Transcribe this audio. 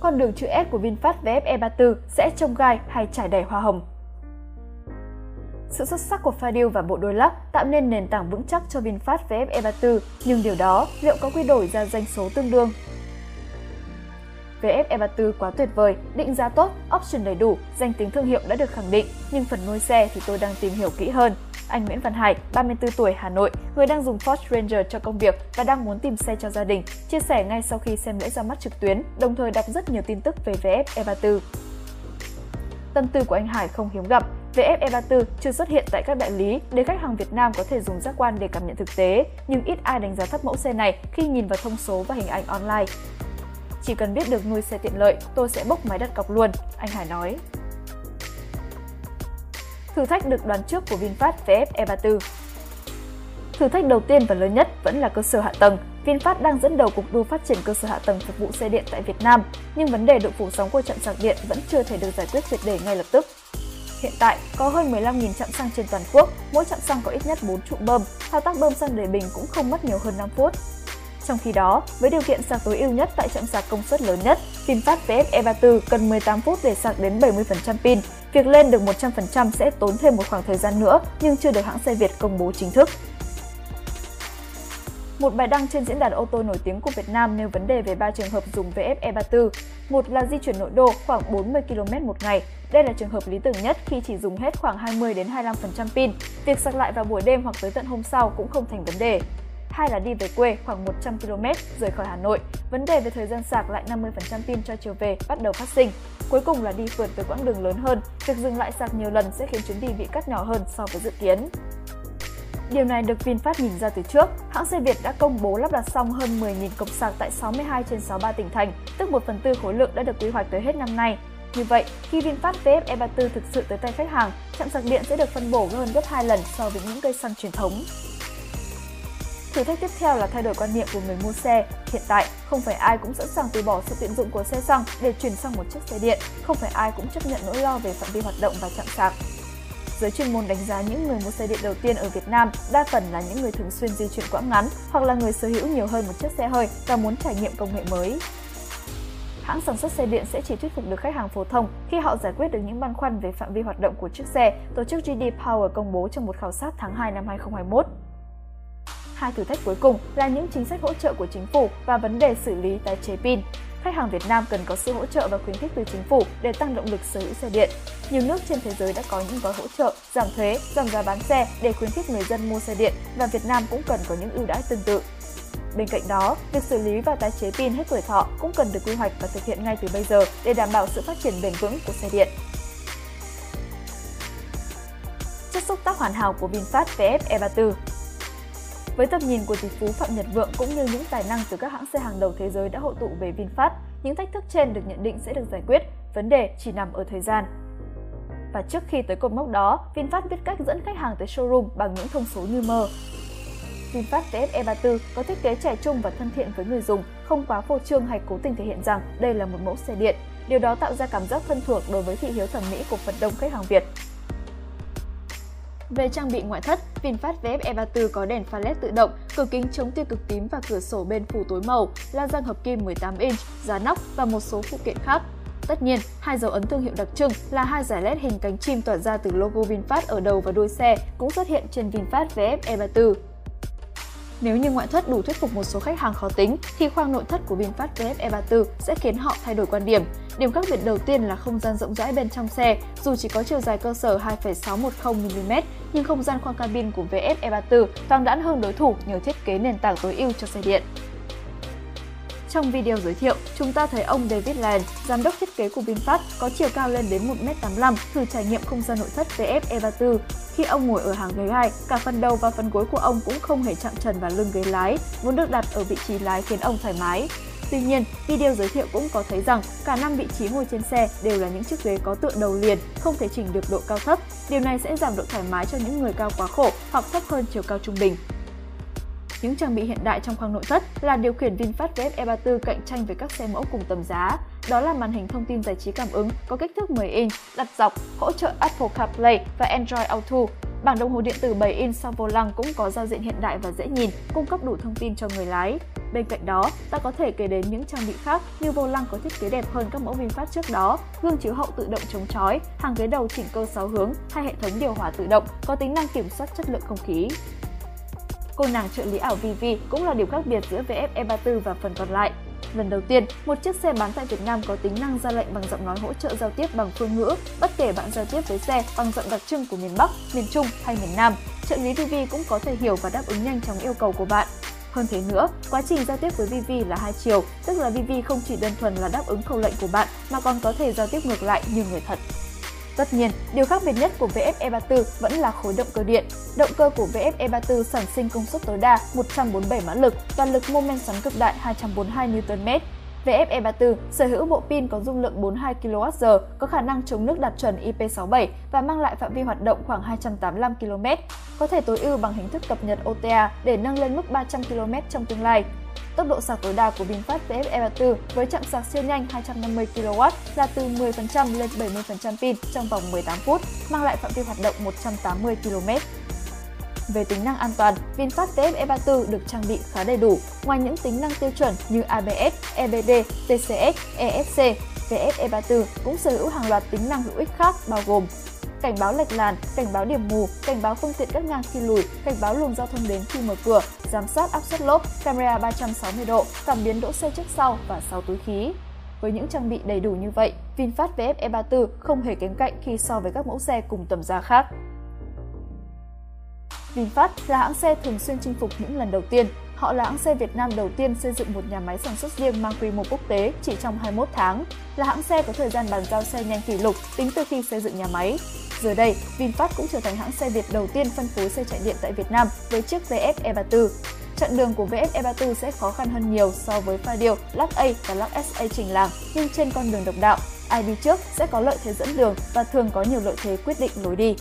con đường chữ S của VinFast VF E34 sẽ trông gai hay trải đầy hoa hồng. Sự xuất sắc của Fadil và bộ đôi lắc tạo nên nền tảng vững chắc cho VinFast VF E34, nhưng điều đó liệu có quy đổi ra doanh số tương đương? VF E34 quá tuyệt vời, định giá tốt, option đầy đủ, danh tính thương hiệu đã được khẳng định, nhưng phần nuôi xe thì tôi đang tìm hiểu kỹ hơn. Anh Nguyễn Văn Hải, 34 tuổi, Hà Nội, người đang dùng Ford Ranger cho công việc và đang muốn tìm xe cho gia đình, chia sẻ ngay sau khi xem lễ ra mắt trực tuyến, đồng thời đọc rất nhiều tin tức về VF E34. Tâm tư của anh Hải không hiếm gặp, VF E34 chưa xuất hiện tại các đại lý để khách hàng Việt Nam có thể dùng giác quan để cảm nhận thực tế, nhưng ít ai đánh giá thấp mẫu xe này khi nhìn vào thông số và hình ảnh online. Chỉ cần biết được nuôi xe tiện lợi, tôi sẽ bốc máy đặt cọc luôn, anh Hải nói. Thử thách được đoán trước của VinFast VF E34 Thử thách đầu tiên và lớn nhất vẫn là cơ sở hạ tầng. VinFast đang dẫn đầu cuộc đua phát triển cơ sở hạ tầng phục vụ xe điện tại Việt Nam, nhưng vấn đề độ phủ sóng của trạm sạc điện vẫn chưa thể được giải quyết triệt để ngay lập tức. Hiện tại, có hơn 15.000 trạm xăng trên toàn quốc, mỗi trạm xăng có ít nhất 4 trụ bơm, thao tác bơm xăng đầy bình cũng không mất nhiều hơn 5 phút. Trong khi đó, với điều kiện sạc tối ưu nhất tại trạm sạc công suất lớn nhất, VinFast VF E34 cần 18 phút để sạc đến 70% pin. Việc lên được 100% sẽ tốn thêm một khoảng thời gian nữa, nhưng chưa được hãng xe Việt công bố chính thức. Một bài đăng trên diễn đàn ô tô nổi tiếng của Việt Nam nêu vấn đề về ba trường hợp dùng VF E34. Một là di chuyển nội đô khoảng 40 km một ngày. Đây là trường hợp lý tưởng nhất khi chỉ dùng hết khoảng 20 đến 25% pin. Việc sạc lại vào buổi đêm hoặc tới tận hôm sau cũng không thành vấn đề hai là đi về quê khoảng 100 km rời khỏi Hà Nội. Vấn đề về thời gian sạc lại 50% pin cho chiều về bắt đầu phát sinh. Cuối cùng là đi phượt với quãng đường lớn hơn, việc dừng lại sạc nhiều lần sẽ khiến chuyến đi bị cắt nhỏ hơn so với dự kiến. Điều này được VinFast nhìn ra từ trước. Hãng xe Việt đã công bố lắp đặt xong hơn 10.000 cổng sạc tại 62 trên 63 tỉnh thành, tức 1 phần tư khối lượng đã được quy hoạch tới hết năm nay. Như vậy, khi VinFast VF E34 thực sự tới tay khách hàng, trạm sạc điện sẽ được phân bổ hơn gấp 2 lần so với những cây xăng truyền thống. Thử thách tiếp theo là thay đổi quan niệm của người mua xe. Hiện tại, không phải ai cũng sẵn sàng từ bỏ sự tiện dụng của xe xăng để chuyển sang một chiếc xe điện, không phải ai cũng chấp nhận nỗi lo về phạm vi hoạt động và chạm sạc. Giới chuyên môn đánh giá những người mua xe điện đầu tiên ở Việt Nam đa phần là những người thường xuyên di chuyển quãng ngắn hoặc là người sở hữu nhiều hơn một chiếc xe hơi và muốn trải nghiệm công nghệ mới. Hãng sản xuất xe điện sẽ chỉ thuyết phục được khách hàng phổ thông khi họ giải quyết được những băn khoăn về phạm vi hoạt động của chiếc xe, tổ chức GD Power công bố trong một khảo sát tháng 2 năm 2021. Hai thử thách cuối cùng là những chính sách hỗ trợ của chính phủ và vấn đề xử lý tái chế pin. Khách hàng Việt Nam cần có sự hỗ trợ và khuyến khích từ chính phủ để tăng động lực sở hữu xe điện. Nhiều nước trên thế giới đã có những gói hỗ trợ, giảm thuế, giảm giá bán xe để khuyến khích người dân mua xe điện và Việt Nam cũng cần có những ưu đãi tương tự. Bên cạnh đó, việc xử lý và tái chế pin hết tuổi thọ cũng cần được quy hoạch và thực hiện ngay từ bây giờ để đảm bảo sự phát triển bền vững của xe điện. Chất xúc tác hoàn hảo của VinFast VF E34 với tầm nhìn của tỷ phú Phạm Nhật Vượng cũng như những tài năng từ các hãng xe hàng đầu thế giới đã hội tụ về VinFast, những thách thức trên được nhận định sẽ được giải quyết, vấn đề chỉ nằm ở thời gian. Và trước khi tới cột mốc đó, VinFast biết cách dẫn khách hàng tới showroom bằng những thông số như mơ. VinFast vf E34 có thiết kế trẻ trung và thân thiện với người dùng, không quá phô trương hay cố tình thể hiện rằng đây là một mẫu xe điện. Điều đó tạo ra cảm giác thân thuộc đối với thị hiếu thẩm mỹ của phần đông khách hàng Việt. Về trang bị ngoại thất, VinFast VF E34 có đèn pha LED tự động, cửa kính chống tia cực tím và cửa sổ bên phủ tối màu, la răng hợp kim 18 inch, giá nóc và một số phụ kiện khác. Tất nhiên, hai dấu ấn thương hiệu đặc trưng là hai giải LED hình cánh chim tỏa ra từ logo VinFast ở đầu và đuôi xe cũng xuất hiện trên VinFast VF E34. Nếu như ngoại thất đủ thuyết phục một số khách hàng khó tính, thì khoang nội thất của VinFast VF E34 sẽ khiến họ thay đổi quan điểm. Điểm khác biệt đầu tiên là không gian rộng rãi bên trong xe, dù chỉ có chiều dài cơ sở 2,610mm, nhưng không gian khoang cabin của VF E34 toàn đãn hơn đối thủ nhờ thiết kế nền tảng tối ưu cho xe điện. Trong video giới thiệu, chúng ta thấy ông David Land, giám đốc thiết kế của VinFast, có chiều cao lên đến 1m85, thử trải nghiệm không gian nội thất VF E34. Khi ông ngồi ở hàng ghế hai, cả phần đầu và phần gối của ông cũng không hề chạm trần vào lưng ghế lái, vốn được đặt ở vị trí lái khiến ông thoải mái. Tuy nhiên, video giới thiệu cũng có thấy rằng cả năm vị trí ngồi trên xe đều là những chiếc ghế có tựa đầu liền, không thể chỉnh được độ cao thấp. Điều này sẽ giảm độ thoải mái cho những người cao quá khổ hoặc thấp hơn chiều cao trung bình. Những trang bị hiện đại trong khoang nội thất là điều khiển VinFast VF E34 cạnh tranh với các xe mẫu cùng tầm giá. Đó là màn hình thông tin giải trí cảm ứng có kích thước 10 inch, đặt dọc, hỗ trợ Apple CarPlay và Android Auto. Bảng đồng hồ điện tử 7 inch sau vô lăng cũng có giao diện hiện đại và dễ nhìn, cung cấp đủ thông tin cho người lái. Bên cạnh đó, ta có thể kể đến những trang bị khác như vô lăng có thiết kế đẹp hơn các mẫu VinFast trước đó, gương chiếu hậu tự động chống chói, hàng ghế đầu chỉnh cơ 6 hướng hay hệ thống điều hòa tự động có tính năng kiểm soát chất lượng không khí. Cô nàng trợ lý ảo Vivi cũng là điểm khác biệt giữa VF E34 và phần còn lại. Lần đầu tiên, một chiếc xe bán tại Việt Nam có tính năng ra lệnh bằng giọng nói hỗ trợ giao tiếp bằng phương ngữ, bất kể bạn giao tiếp với xe bằng giọng đặc trưng của miền Bắc, miền Trung hay miền Nam. Trợ lý Vivi cũng có thể hiểu và đáp ứng nhanh chóng yêu cầu của bạn. Hơn thế nữa, quá trình giao tiếp với Vivi là hai chiều, tức là Vivi không chỉ đơn thuần là đáp ứng khẩu lệnh của bạn mà còn có thể giao tiếp ngược lại như người thật. Tất nhiên, điều khác biệt nhất của VF E34 vẫn là khối động cơ điện. Động cơ của VF E34 sản sinh công suất tối đa 147 mã lực và lực mô men xoắn cực đại 242 Nm. VF E34 sở hữu bộ pin có dung lượng 42 kWh, có khả năng chống nước đạt chuẩn IP67 và mang lại phạm vi hoạt động khoảng 285 km, có thể tối ưu bằng hình thức cập nhật OTA để nâng lên mức 300 km trong tương lai. Tốc độ sạc tối đa của VinFast VF e 4 với chạm sạc siêu nhanh 250 kW là từ 10% lên 70% pin trong vòng 18 phút, mang lại phạm vi hoạt động 180 km. Về tính năng an toàn, VinFast VF E34 được trang bị khá đầy đủ. Ngoài những tính năng tiêu chuẩn như ABS, EBD, TCS, ESC, VF E34 cũng sở hữu hàng loạt tính năng hữu ích khác bao gồm cảnh báo lệch làn, cảnh báo điểm mù, cảnh báo phương tiện cắt ngang khi lùi, cảnh báo luồng giao thông đến khi mở cửa, giám sát áp suất lốp, camera 360 độ, cảm biến đỗ xe trước sau và 6 túi khí. Với những trang bị đầy đủ như vậy, VinFast VF E34 không hề kém cạnh khi so với các mẫu xe cùng tầm giá khác. VinFast là hãng xe thường xuyên chinh phục những lần đầu tiên. Họ là hãng xe Việt Nam đầu tiên xây dựng một nhà máy sản xuất riêng mang quy mô quốc tế chỉ trong 21 tháng, là hãng xe có thời gian bàn giao xe nhanh kỷ lục tính từ khi xây dựng nhà máy. Giờ đây, VinFast cũng trở thành hãng xe Việt đầu tiên phân phối xe chạy điện tại Việt Nam với chiếc VF E34. Chặng đường của VF E34 sẽ khó khăn hơn nhiều so với pha điều Lux A và Lux SA trình làng, nhưng trên con đường độc đạo, ai đi trước sẽ có lợi thế dẫn đường và thường có nhiều lợi thế quyết định lối đi.